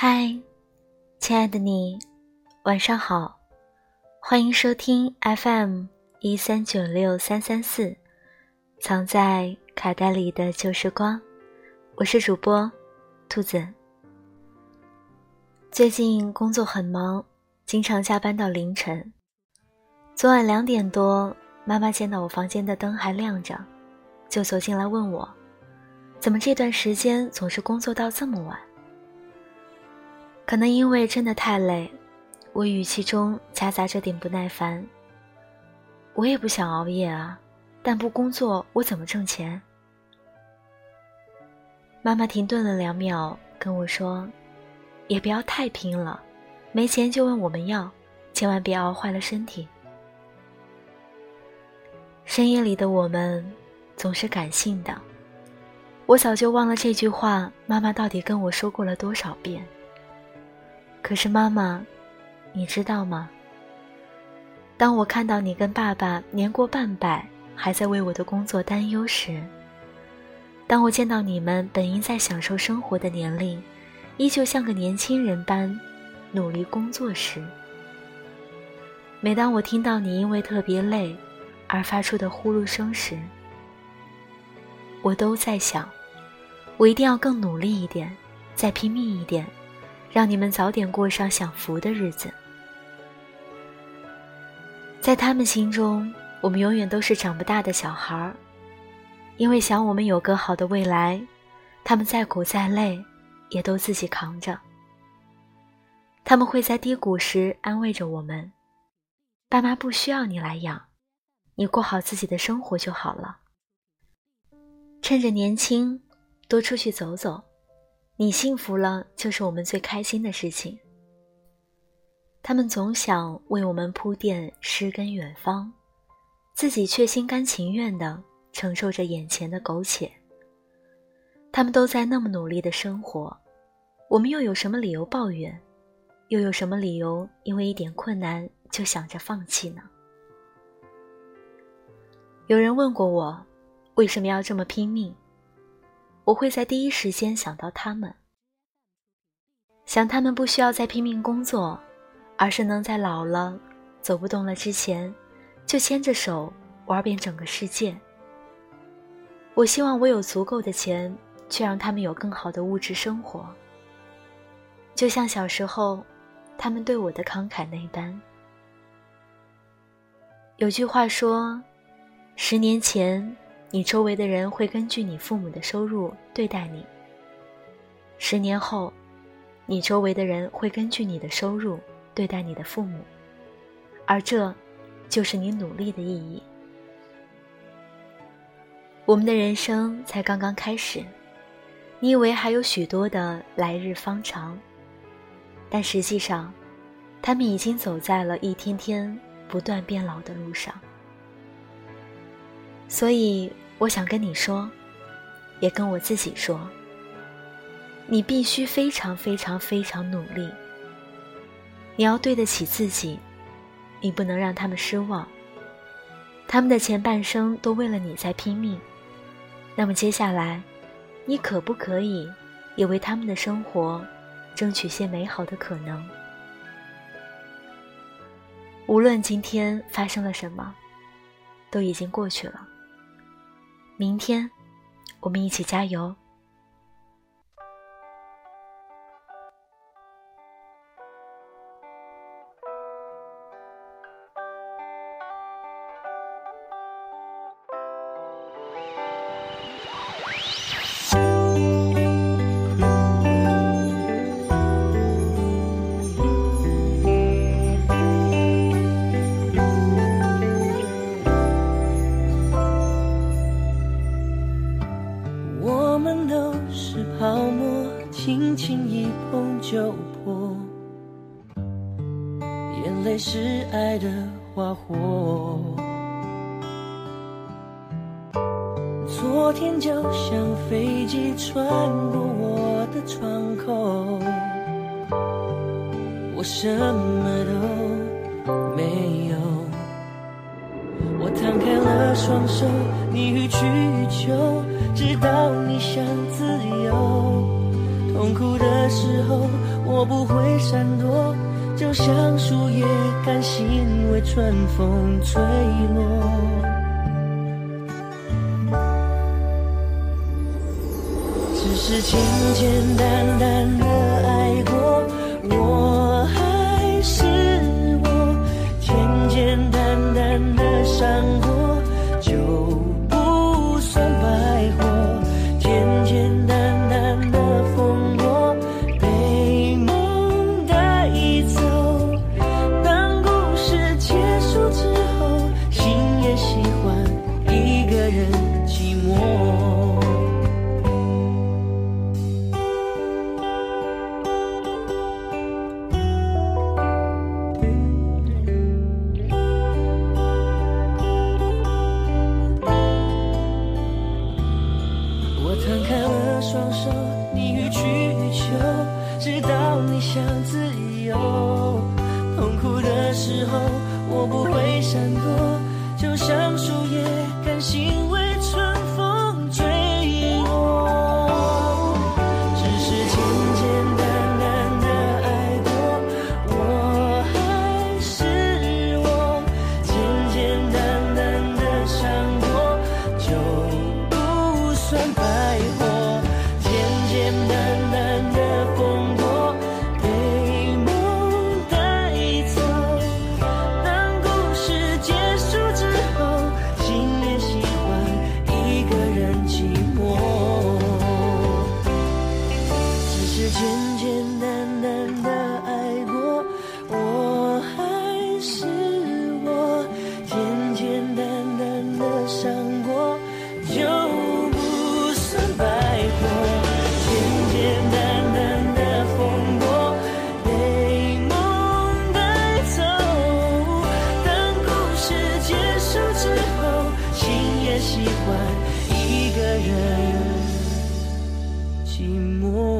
嗨，亲爱的你，晚上好，欢迎收听 FM 一三九六三三四，藏在卡带里的旧时光，我是主播兔子。最近工作很忙，经常加班到凌晨。昨晚两点多，妈妈见到我房间的灯还亮着，就走进来问我，怎么这段时间总是工作到这么晚。可能因为真的太累，我语气中夹杂着点不耐烦。我也不想熬夜啊，但不工作我怎么挣钱？妈妈停顿了两秒，跟我说：“也不要太拼了，没钱就问我们要，千万别熬坏了身体。”深夜里的我们总是感性的，我早就忘了这句话，妈妈到底跟我说过了多少遍。可是妈妈，你知道吗？当我看到你跟爸爸年过半百，还在为我的工作担忧时；当我见到你们本应在享受生活的年龄，依旧像个年轻人般努力工作时；每当我听到你因为特别累而发出的呼噜声时，我都在想，我一定要更努力一点，再拼命一点。让你们早点过上享福的日子。在他们心中，我们永远都是长不大的小孩儿，因为想我们有个好的未来，他们再苦再累，也都自己扛着。他们会在低谷时安慰着我们：“爸妈不需要你来养，你过好自己的生活就好了。趁着年轻，多出去走走。”你幸福了，就是我们最开心的事情。他们总想为我们铺垫诗跟远方，自己却心甘情愿地承受着眼前的苟且。他们都在那么努力的生活，我们又有什么理由抱怨？又有什么理由因为一点困难就想着放弃呢？有人问过我，为什么要这么拼命？我会在第一时间想到他们，想他们不需要再拼命工作，而是能在老了、走不动了之前，就牵着手玩遍整个世界。我希望我有足够的钱，去让他们有更好的物质生活，就像小时候他们对我的慷慨那般。有句话说，十年前。你周围的人会根据你父母的收入对待你。十年后，你周围的人会根据你的收入对待你的父母，而这，就是你努力的意义。我们的人生才刚刚开始，你以为还有许多的来日方长，但实际上，他们已经走在了一天天不断变老的路上。所以，我想跟你说，也跟我自己说，你必须非常非常非常努力。你要对得起自己，你不能让他们失望。他们的前半生都为了你在拼命，那么接下来，你可不可以也为他们的生活争取些美好的可能？无论今天发生了什么，都已经过去了。明天，我们一起加油。眼泪是爱的花火昨天就像飞机穿过我的窗口我什么都没有我摊开了双手你予取予求直到你想自由痛苦的时候我不会闪躲就像树叶甘心为春风吹落。只是简简单单的爱知道你想自由，痛苦的时候我不会闪躲，就像树叶甘心为。简简单单的爱过我还是我简简单单的伤过就不算白活简简单单的疯过被梦带走当故事结束之后心也喜欢一个人寂寞